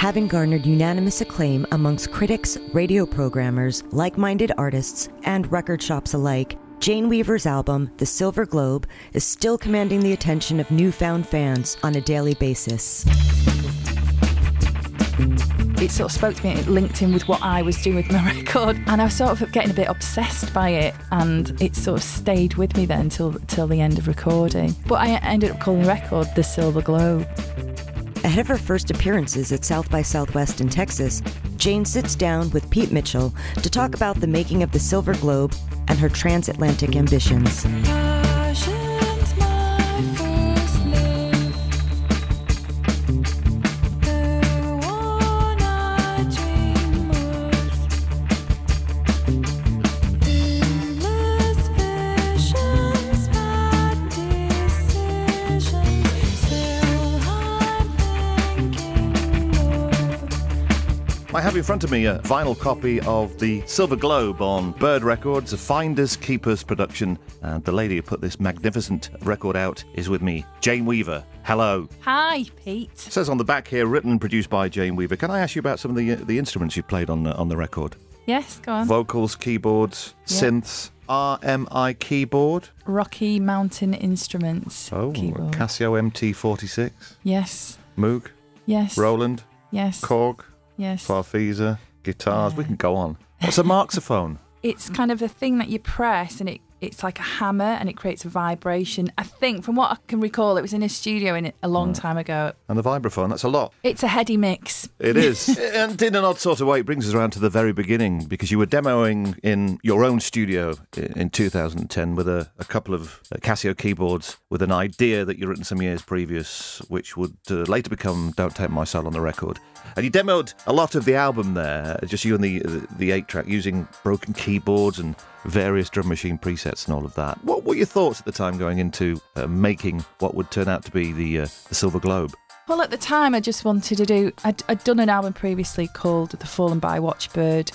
having garnered unanimous acclaim amongst critics, radio programmers, like minded artists, and record shops alike. Jane Weaver's album, The Silver Globe, is still commanding the attention of newfound fans on a daily basis. It sort of spoke to me, it linked in with what I was doing with my record, and I was sort of getting a bit obsessed by it, and it sort of stayed with me then till, till the end of recording. But I ended up calling the record The Silver Globe. Ahead of her first appearances at South by Southwest in Texas, Jane sits down with Pete Mitchell to talk about the making of the Silver Globe and her transatlantic ambitions. Have in front of me a vinyl copy of the Silver Globe on Bird Records, a Finders Keepers production. And the lady who put this magnificent record out is with me, Jane Weaver. Hello. Hi, Pete. It says on the back here, written and produced by Jane Weaver. Can I ask you about some of the the instruments you played on the, on the record? Yes, go on. Vocals, keyboards, Yeah. synths, RMI keyboard. Rocky Mountain Instruments. Oh, keyboard. Casio MT46, yes, Moog, yes, Roland, yes, Korg, yes. Farfisa, guitars. We can go on. What's a marxophone? it's kind of a thing that you press and it it's like a hammer and it creates a vibration. I think from what I can recall it was in a studio in a long time ago. And the vibraphone. That's a lot. It's a heady mix. It is. and in an odd sort of way, it brings us around to the very beginning because you were demoing in your own studio in 2010 with a, a couple of uh, Casio keyboards with an idea that you'd written some years previous, which would uh, later become Don't Take My Soul on the Record. And you demoed a lot of the album there, uh, just you and the, the, the 8 track, using broken keyboards and various drum machine presets and all of that. What were your thoughts at the time going into uh, making what would turn out to be the, uh, the Silver Globe? Well, at the time, I just wanted to do. I'd, I'd done an album previously called The Fallen by Watchbird,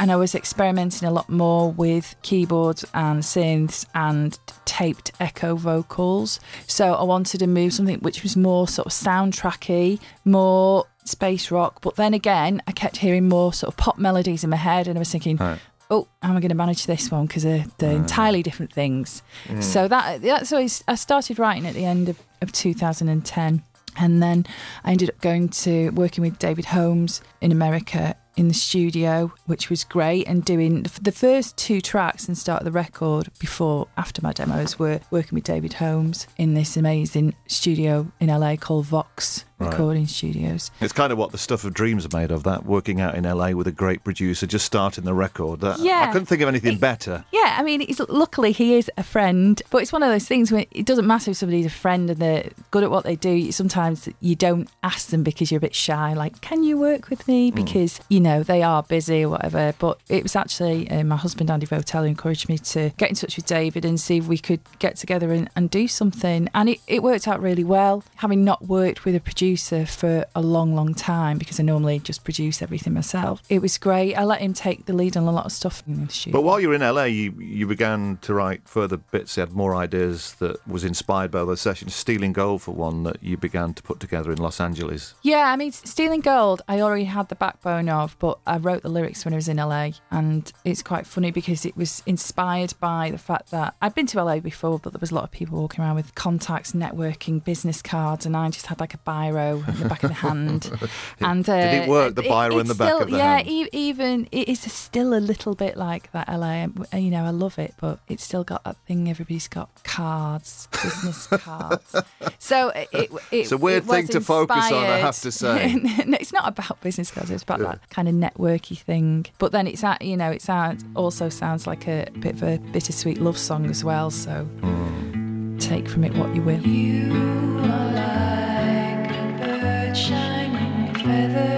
and I was experimenting a lot more with keyboards and synths and taped echo vocals. So I wanted to move something which was more sort of soundtracky, more space rock. But then again, I kept hearing more sort of pop melodies in my head, and I was thinking, Right. Oh, how am I going to manage this one? Because they're, they're mm. entirely different things. Mm. So that that's always I started writing at the end of, of 2010, and then I ended up going to working with David Holmes in America in the studio, which was great, and doing the the first two tracks and start of the record before after my demos were working with David Holmes in this amazing studio in LA called Vox Right. Recording Studios. It's kind of what the stuff of dreams are made of. That working out in LA with a great producer, just starting the record. That, I couldn't think of anything It- better. Yeah, I mean, it's, luckily he is a friend, but it's one of those things where it doesn't matter if somebody's a friend and they're good at what they do. Sometimes you don't ask them because you're a bit shy, like, can you work with me? Because, you know, they are busy or whatever. But it was actually uh, my husband, Andy Votel, who encouraged me to get in touch with David and see if we could get together and, and do something. And it, it worked out really well, having not worked with a producer for a long, long time because I normally just produce everything myself. It was great. I let him take the lead on a lot of stuff in the studio. But while you were in LA, you, you began to write further bits. You had more ideas that was inspired by those sessions. Stealing Gold, for one, that you began to put together in Los Angeles. Yeah, I mean, Stealing Gold, I already had the backbone of, but I wrote the lyrics when I was in LA. And it's quite funny because it was inspired by the fact that I'd been to LA before, but there was a lot of people walking around with contacts, networking, business cards, and I just had like a biro in the back of the hand. and uh, Did it work, the biro in the back still- of the yeah, hand? e- even it is still a little bit like that LA. You know, I love it, but it's still got that thing. Everybody's got cards, business cards. So it, it, It's a weird it was thing to focus on, I have to say. no, it's not about business cards. It's about that kind of networky thing. But then it's at you know it sounds also sounds like a bit of a bittersweet love song as well. So Hmm. take from it what you will. You shining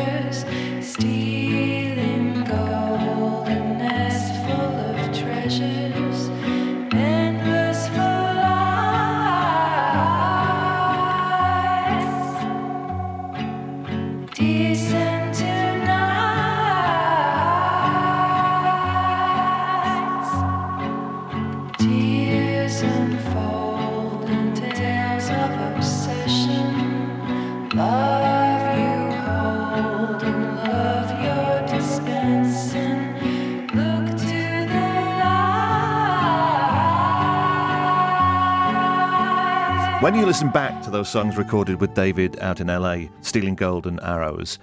listen back to those songs recorded with David out in LA, Stealing Gold and Arrows,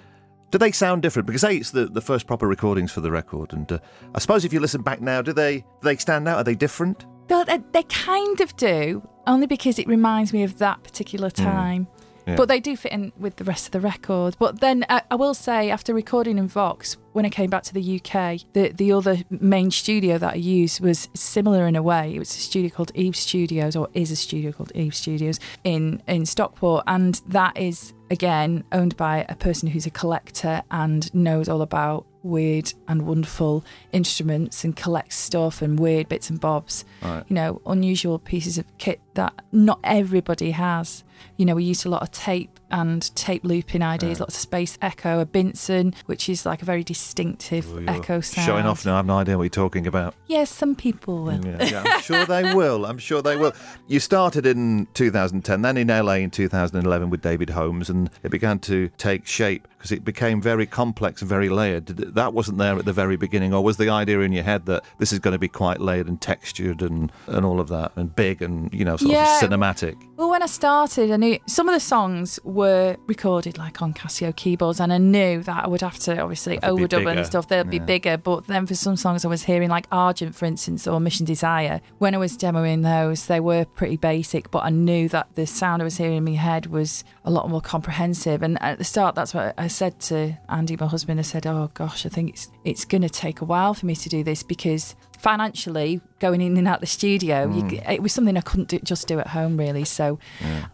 do they sound different? Because A, it's the, the first proper recordings for the record, and uh, I suppose if you listen back now, do they do they stand out? Are they different? Well, they, they kind of do, only because it reminds me of that particular time. Yeah. But they do fit in with the rest of the record. But then I, I will say, after recording in Vox, when I came back to the UK, the, the other main studio that I used was similar in a way. It was a studio called Eve Studios, or is a studio called Eve Studios in, in Stockport. And that is, again, owned by a person who's a collector and knows all about weird and wonderful instruments and collects stuff and weird bits and bobs. Right. You know, unusual pieces of kit that not everybody has. You know, we used a lot of tape and tape looping ideas, lots of space echo, a Binson, which is like a very distinctive oh, Well, echo sound. Showing off now, I have no idea what you're talking about. Yes, some people will. Yeah, yeah, I'm sure they will. I'm sure they will. You started in 2010, then in LA in 2011 with David Holmes, and it began to take shape because it became very complex and very layered. That wasn't there at the very beginning, or was the idea in your head that this is going to be quite layered and textured and, and all of that, and big and, you know, sort Yeah. of cinematic? Well, when I started, I knew some of the songs were recorded like on Casio keyboards, and I knew that I would have to obviously Have bigger. and stuff. They'll be Yeah. bigger, but then for some songs, I was hearing like Argent, for instance, or Mission Desire. When I was demoing those, they were pretty basic, but I knew that the sound I was hearing in my head was a lot more comprehensive. And at the start, that's what I said to Andy, my husband. I said, "Oh gosh, I think it's it's going to take a while for me to do this because." Financially, going in and out the studio, Mm. you, it was something I couldn't do, just do at home, really. So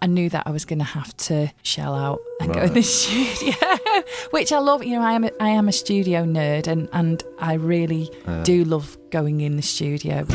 I knew that I was going to have to shell out and go in the studio, which I love. You know, I am a, I am a studio nerd, and and I really do love going in the studio.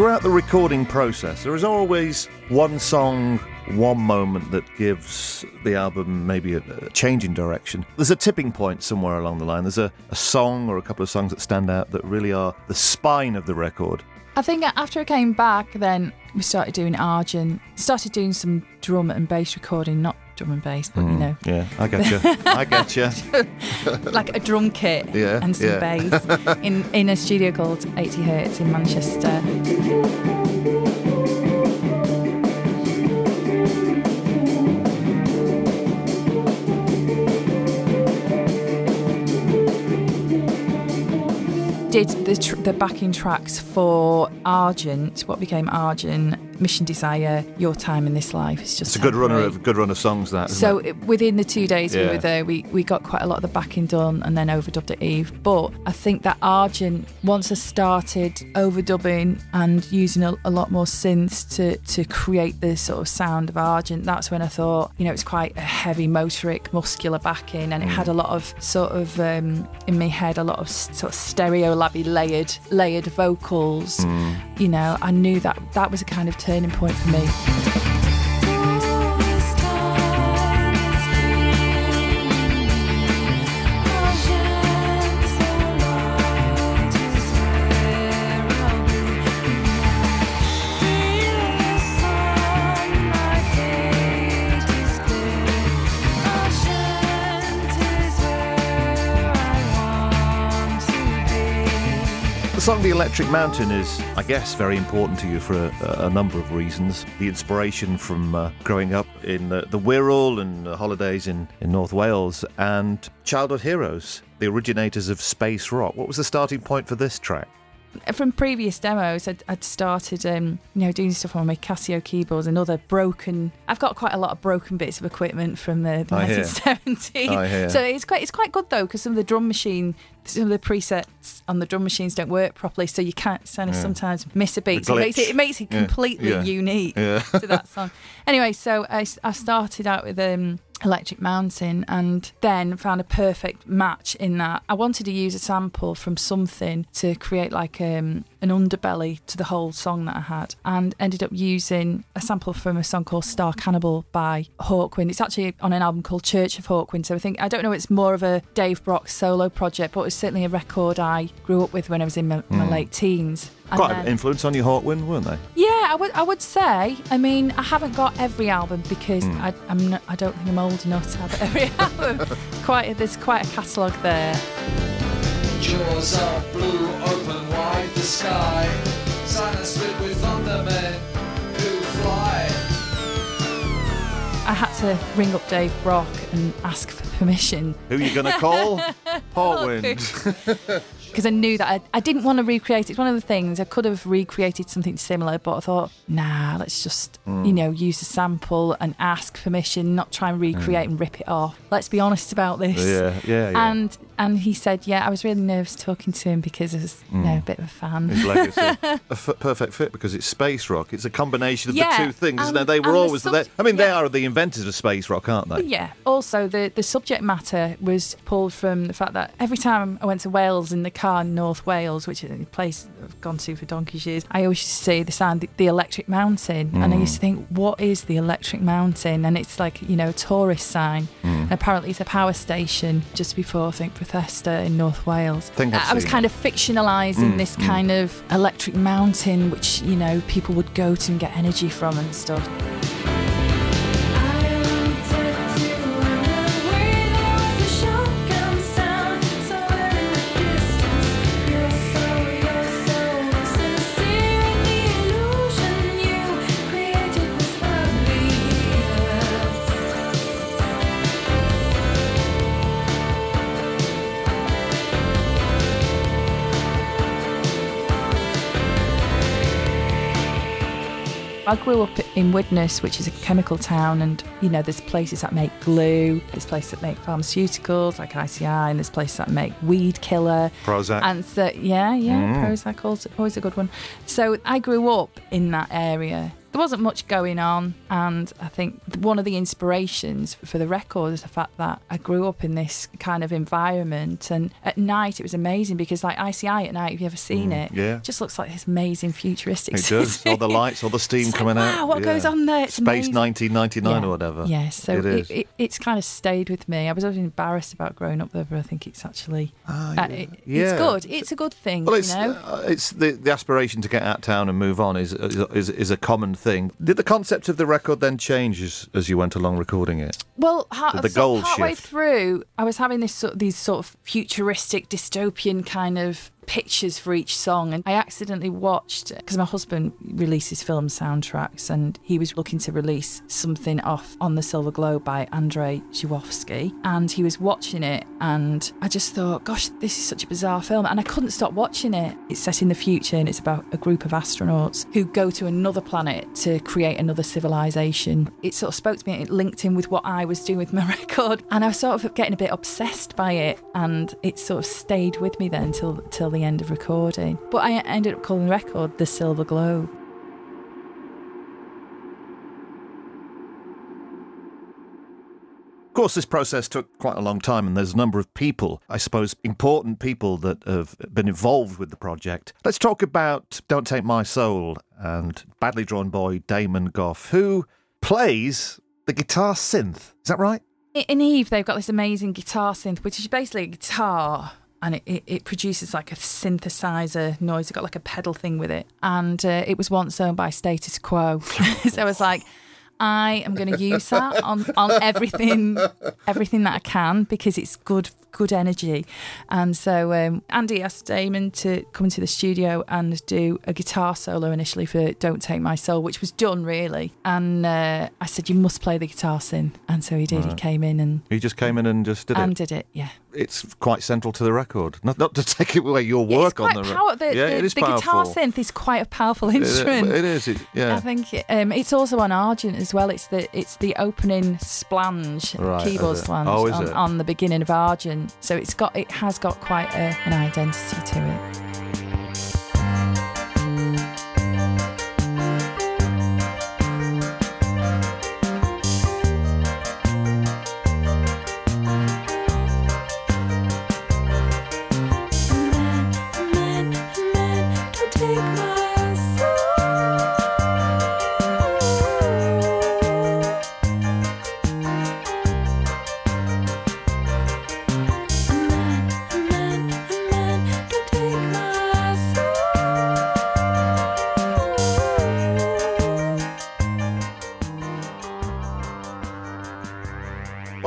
Throughout the recording process, there is always one song, one moment that gives the album maybe a, a change in direction. There's a tipping point somewhere along the line. There's a, a song or a couple of songs that stand out that really are the spine of the record. I think after I came back, then we started doing Argent, started doing some drum and bass recording, not drum and bass, but you mm, know, Yeah, I get you. I get you. like a drum kit Yeah, and some yeah. bass in, in a studio called 80 Hertz in Manchester. Did the, tr- the backing tracks for Argent, what became Argent, Mission Desire, Your Time in This Life. It's just It's a good runner of good run of songs. That So it? it- within the two days we were there, we, we got quite a lot of the backing done and then overdubbed at Eve. But I think that Argent, once I started overdubbing and using a, a lot more synths to, to create the sort of sound of Argent, that's when I thought, you know, it's quite a heavy motorik, muscular backing and it had a lot of sort of, um, in my head, a lot of sort of stereo labby layered, layered vocals. You know, I knew that that was a kind of turning point for me. Song The Electric Mountain is, I guess, very important to you for a, a number of reasons. The inspiration from uh, growing up in the, the Wirral and the holidays in, in North Wales, and childhood heroes, the originators of space rock. What was the starting point for this track? From previous demos, I'd, I'd started, um, you know, doing stuff on my Casio keyboards and other broken. I've got quite a lot of broken bits of equipment from the, the I 1970s. So it's quite it's quite good though because some of the drum machine, some of the presets on the drum machines don't work properly, so you can't Yeah. sometimes miss a beat. So it makes it, it makes it completely Yeah. unique Yeah. to that song. Anyway, so I started out with um, Electric Mountain and then found a perfect match in that I wanted to use a sample from something to create like um, an underbelly to the whole song that I had and ended up using a sample from a song called Star Cannibal by Hawkwind. It's actually on an album called Church of Hawkwind. So I think, I don't know, it's more of a Dave Brock solo project, but it was certainly a record I grew up with when I was in my, my late teens. And Quite then- an influence on your Hawkwind, weren't they? yeah, I would. I would say. I mean, I haven't got every album because hmm. I, I'm. Not, I don't think I'm old enough to have every album. quite. There's quite a catalogue there. Jaws are blue, open wide the sky. Silence split with thundermen who fly. I had to ring up Dave Brock and ask for permission Who are you going to call? Hawkwind. Because I knew that I, I didn't want to recreate. It. It's one of the things I could have recreated something similar, but I thought, nah, let's just mm. you know use a sample and ask permission, not try and recreate mm. and rip it off. Let's be honest about this. yeah, yeah, yeah. And and he said, yeah, I was really nervous talking to him because I was you know, mm. a bit of a fan. His legacy. a f- perfect fit because it's space rock. It's a combination of Yeah, the two things, isn't and- it? They were and the always there. I mean, they are the inventors of space rock, aren't they? Yeah. Also, the, the subject matter was pulled from the fact that every time I went to Wales in the car in North Wales, which is a place I've gone to for donkey's years, I always used to see the sound, the, the Electric Mountain. And I used to mm. think, what is the Electric Mountain? And it's like, you know, a tourist sign. Mm. And apparently it's a power station just before, I think, Bethesda in North Wales. Think I've I was kind of fictionalising mm, this kind of electric mountain, which, you know, people would go to and get energy from and stuff. I grew up in Widnes, which is a chemical town, and you know, there's places that make glue, there's places that make pharmaceuticals like ICI, and there's places that make weed killer. Prozac. And so, yeah, yeah, mm. Prozac also always a good one. So I grew up in that area. There wasn't much going on, and I think one of the inspirations for the record is the fact that I grew up in this kind of environment. And at night, it was amazing because, like ICI at night, have you ever seen it? yeah. It just looks like this amazing futuristic. It does. All the lights, all the steam It's like, coming out. wow, what Yeah. goes on there? It's Space amazing. 1999 Yeah. or whatever. Yeah, so It it is. It, it's kind of stayed with me. I was always embarrassed about growing up there, but I think it's actually Ah, uh, yeah. it, Yeah. it's good. It's a good thing, Well, it's you know. uh, it's the the aspiration to get out of town and move on is is, is is a common thing. Did the concept of the record then change as, as you went along recording it? Well, ha- The- goal shift. through, I was having this sort, these sort of futuristic, dystopian kind of pictures for each song, and I accidentally watched because my husband releases film soundtracks, and he was looking to release something off on the Silver Globe by Andrei Żuławski, and he was watching it, and I just thought, gosh, this is such a bizarre film, and I couldn't stop watching it. It's set in the future, and it's about a group of astronauts who go to another planet to create another civilization. It sort of spoke to me, it linked in with what I was doing with my record, and I was sort of getting a bit obsessed by it, and it sort of stayed with me then till till the end of recording. But I ended up calling the record the Silver Globe. Of course, this process took quite a long time, and there's a number of people, I suppose, important people that have been involved with the project. Let's talk about Don't Take My Soul and badly drawn boy Damon Gough, who plays the guitar synth. Is that right? In Eve, they've got this amazing guitar synth, which is basically a guitar. And it, it, it produces like a synthesizer noise. It's got like a pedal thing with it. And uh, it was once owned by Status Quo. so I was like, I am going to use that on, on everything everything that I can because it's good good energy. And so um, Andy asked Damon to come into the studio and do a guitar solo initially for "Don't Take My Soul," which was done really. And uh, I said, "You must play the guitar synth," and so he did. He came in and He just came in and just did and it. And did it. Yeah, it's quite central to the record. Not, not to take away your Yeah, work quite on the record. yeah, the, it is the powerful. guitar synth is quite a powerful instrument. It is. It, yeah. I think um, it's also on Argent as well. It's the it's the opening splange, Right, keyboard splange Oh, on, on the beginning of Argent. So it's got it has got quite a, an identity to it.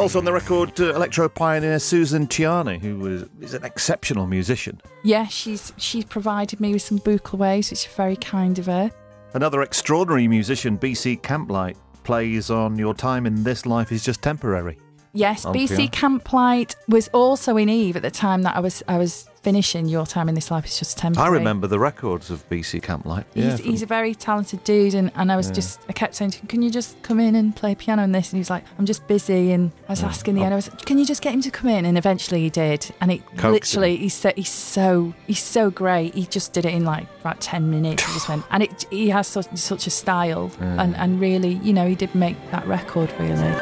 Also on the record, uh, electro pioneer Suzanne Ciani, who was is an exceptional musician. Yeah, she's she's provided me with some Buchla waves, which is very kind of her. Another extraordinary musician, BC Camplight, plays on Your Time in This Life is Just Temporary. Yes, Oh, BC yeah. Camplight was also in Eve at the time that I was I was finishing Your Time in This Life is Just Temporary. I remember the records of BC Camplight. Yeah, He's, from- he's a very talented dude, and, and I was just, I kept saying to him, Can you just come in and play piano in this? And he was like, I'm just busy. And I was asking the Oh. end, I was Can you just get him to come in? And eventually he did. And it Coaxed him. literally, he's so, he's so, he's so great. He just did it in like about 10 minutes. He just went, and it, he has such, such a style. And, and really, you know, he did make that record really.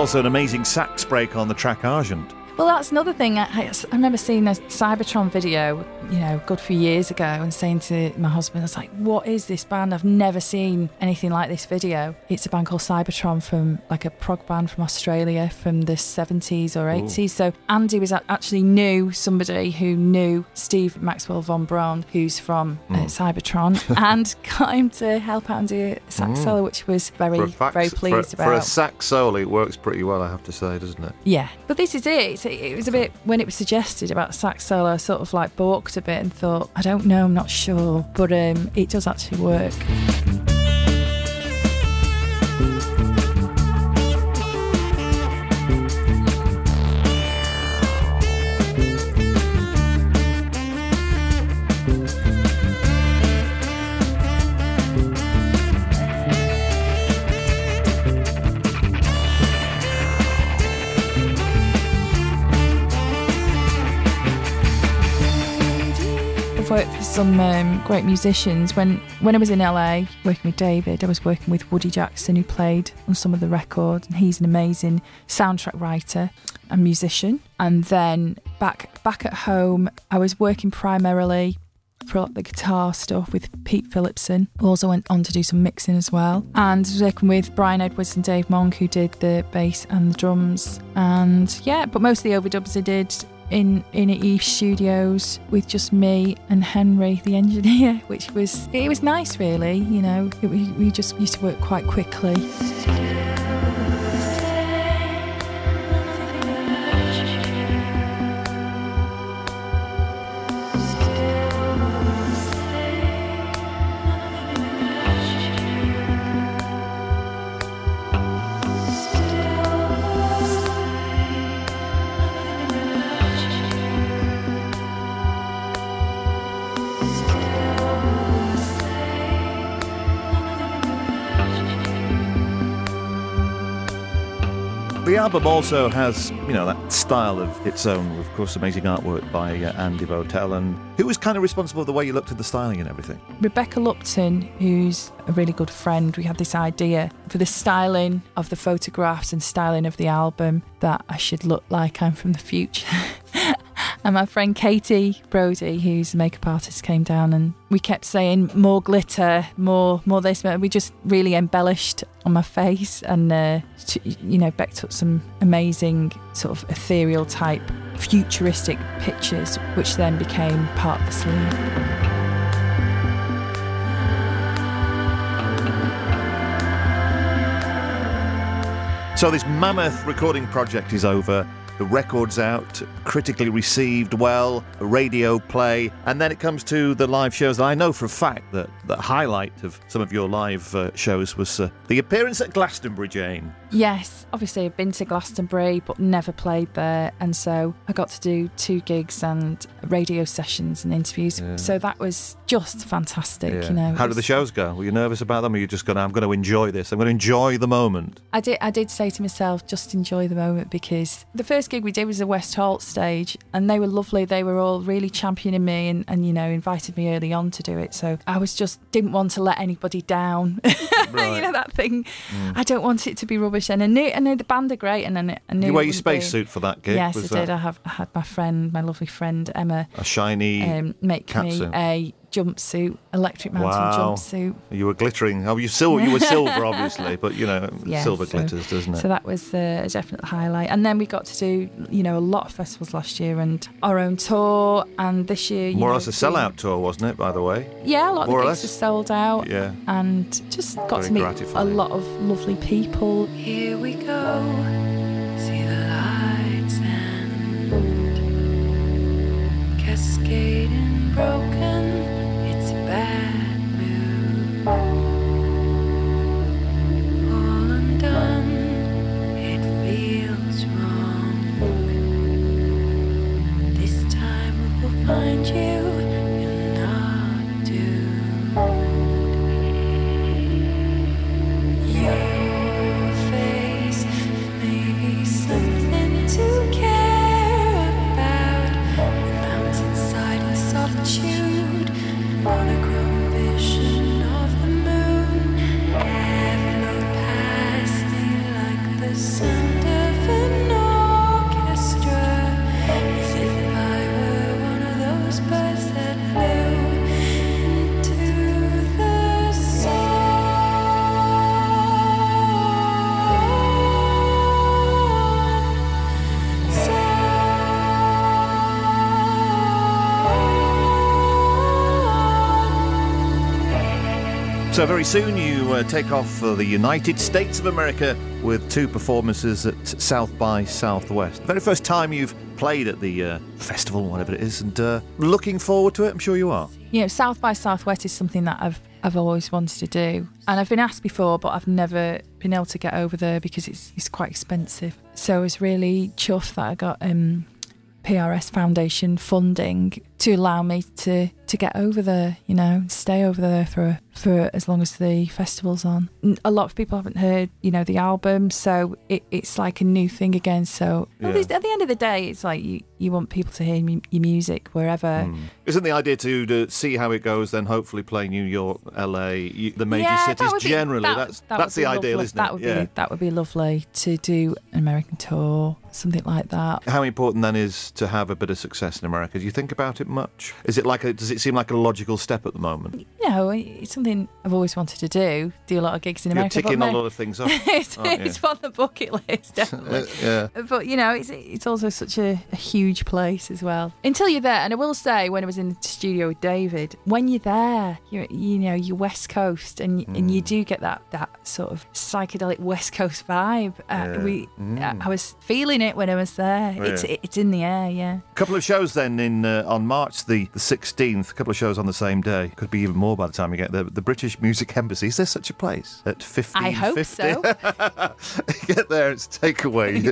Also an amazing sax break on the track Argent. Well, that's another thing. I, I I remember seeing a Cybotron video, you know, good few years ago, and saying to my husband, I was like, "What is this band? I've never seen anything like this video." It's a band called Cybotron from like a prog band from Australia from the 70s or 80s. So Andy was actually knew somebody who knew Steve Maxwell von Braund, who's from uh, Cybotron, and got him to help out and do a sax solo, which was very, fax- very for- pleased for, a about. sax solo, it works pretty well, I have to say, doesn't it? Yeah, but this is it. It's, it was a bit when it was suggested about sax solo. I sort of like balked a bit and thought, I don't know, I'm not sure, but um, it does actually work. Worked for some um, great musicians. When when I was in LA working with David, I was working with Woody Jackson, who played on some of the records, and he's an amazing soundtrack writer and musician. And then back back at home, I was working primarily for of the guitar stuff with Pete Phillipson, also went on to do some mixing as well. And working with Brian Edwards and Dave Monk, who did the bass and the drums. And yeah, but most of the overdubs I did in in Eve Studios with just me and Henry, the engineer, which was it was nice, really. You know, it, we we just used to work quite quickly. Album also has, you know, that style of its own. Of course, amazing artwork by uh, Andy Votel, and who was kind of responsible for the way you looked at the styling and everything. Rebecca Lupton, who's a really good friend, we had this idea for the styling of the photographs and styling of the album that I should look like I'm from the future. and my friend Katie Brody, who's a makeup artist, came down and we kept saying more glitter, more, more this. We just really embellished on my face, and uh, you know, Beck took some amazing sort of ethereal type, futuristic pictures, which then became part of the sleeve. So this mammoth recording project is over. The record's out, critically received well, a radio play, and then it comes to the live shows. And I know for a fact that the highlight of some of your live uh, shows was uh, the appearance at Glastonbury, Jane. Yes, obviously I've been to Glastonbury but never played there, and so I got to do two gigs and radio sessions and interviews. So that was just fantastic. You know, How did the shows go? Were you nervous about them, or you just going, "I'm going to enjoy this. I'm going to enjoy the moment." I did. I did say to myself, just enjoy the moment because the first gig we did was the West Holt stage, and they were lovely. They were all really championing me, and, and you know invited me early on to do it. So I was just didn't want to let anybody down. Right. you know that thing. I don't want it to be rubbish. And I knew, I knew the band are great, and I knew. I knew you wear your spacesuit for that gig? Yes, I did. I have I had my friend, my lovely friend Emma, a shiny? um, make me catsuit. a jumpsuit, electric mountain Wow. jumpsuit. you were glittering. Oh, you silver. You were silver, obviously, but you know, Yeah, silver so- glitters, doesn't it? So that was uh, a definite highlight. And then we got to do, you know, a lot of festivals last year and our own tour. And this year, you More or less a doing- sellout tour, wasn't it? By the way. Yeah, a lot More of the gigs less. are sold out. Yeah. And just got Very to meet gratifying. a lot of lovely people. Here we go. So very soon you uh, take off for the United States of America with two performances at South by Southwest. Very first time you've played at the uh, festival, whatever it is, and uh, looking forward to it. I'm sure you are. You know, South by Southwest is something that I've I've always wanted to do, and I've been asked before, but I've never been able to get over there because it's it's quite expensive. So I was really chuffed that I got um, PRS Foundation funding to allow me to to get over there. You know, stay over there for for as long as the festival's on. A lot of people haven't heard, you know, the album, so it, it's like a new thing again. So Yeah. at, least at the end of the day, it's like you you want people to hear mu- your music wherever. Hmm. Isn't the idea to, to see how it goes, then hopefully play New York, LA, y- the major Yeah, cities that would be- generally? that- that's that that's would the be ideal, lovely. isn't that it? Would yeah. be, that would be lovely to do an American tour, something like that. How important then is to have a bit of success in America? Do you think about it much? Is it like a, does it seem like a logical step at the moment? You know, it's something I've always wanted to do. Do a lot of gigs in You're America. but ticking a lot of things off. it's, aren't it's on the bucket list, definitely. Yeah. But you know, it's it's also such a, a huge place as well. Until you're there, and I will say, when I was in the studio with David, when you're there, you're you know you're West Coast, and and Mm. you do get that that sort of psychedelic West Coast vibe. Uh, Yeah. Mm. We, I, I was feeling it when I was there. It's Yeah. it's in the air, yeah. A couple of shows then in uh, on March the, 16th, a couple of shows on the same day. Could be even more by the time you get there. The British Music Embassy. Is there such a place? At 15 I hope so. get there, it's takeaway.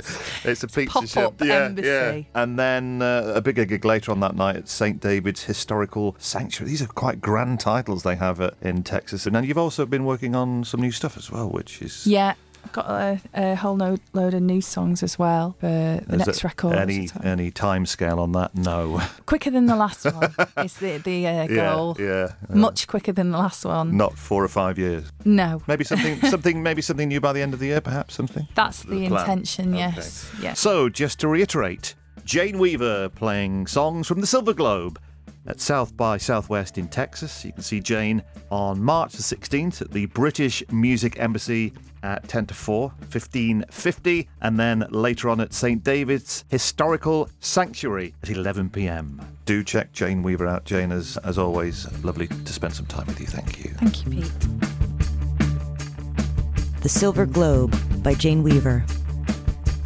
It's, a pizza shop. pop-up embassy. And then uh, a bigger gig later on that night at St. David's Historical Sanctuary. These are quite grand titles they have uh, in Texas. And then you've also been working on some new stuff as well, which is. Yeah, I've got a, a whole no, load of new songs as well for the Is next record. Any any time scale on that? No. quicker than the last one is the the uh, goal. yeah. yeah. Much quicker than the last one. Not four or five years. No, Maybe something, something, maybe something new by the end of the year, perhaps something. that's the, plan. intention. Okay. Yes, yes. So, just to reiterate, Jane Weaver playing songs from the Silver Globe at South by Southwest in Texas. You can see Jane on March the 16th at the British Music Embassy at 10 to 4, 1550, and then later on at St. David's Historical Sanctuary at 11 pm. Do check Jane Weaver out. Jane, as, as always, lovely to spend some time with you. Thank you. Thank you, Pete. The Silver Globe by Jane Weaver.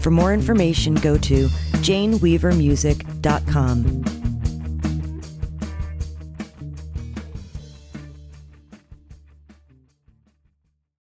For more information, go to janeweavermusic.com.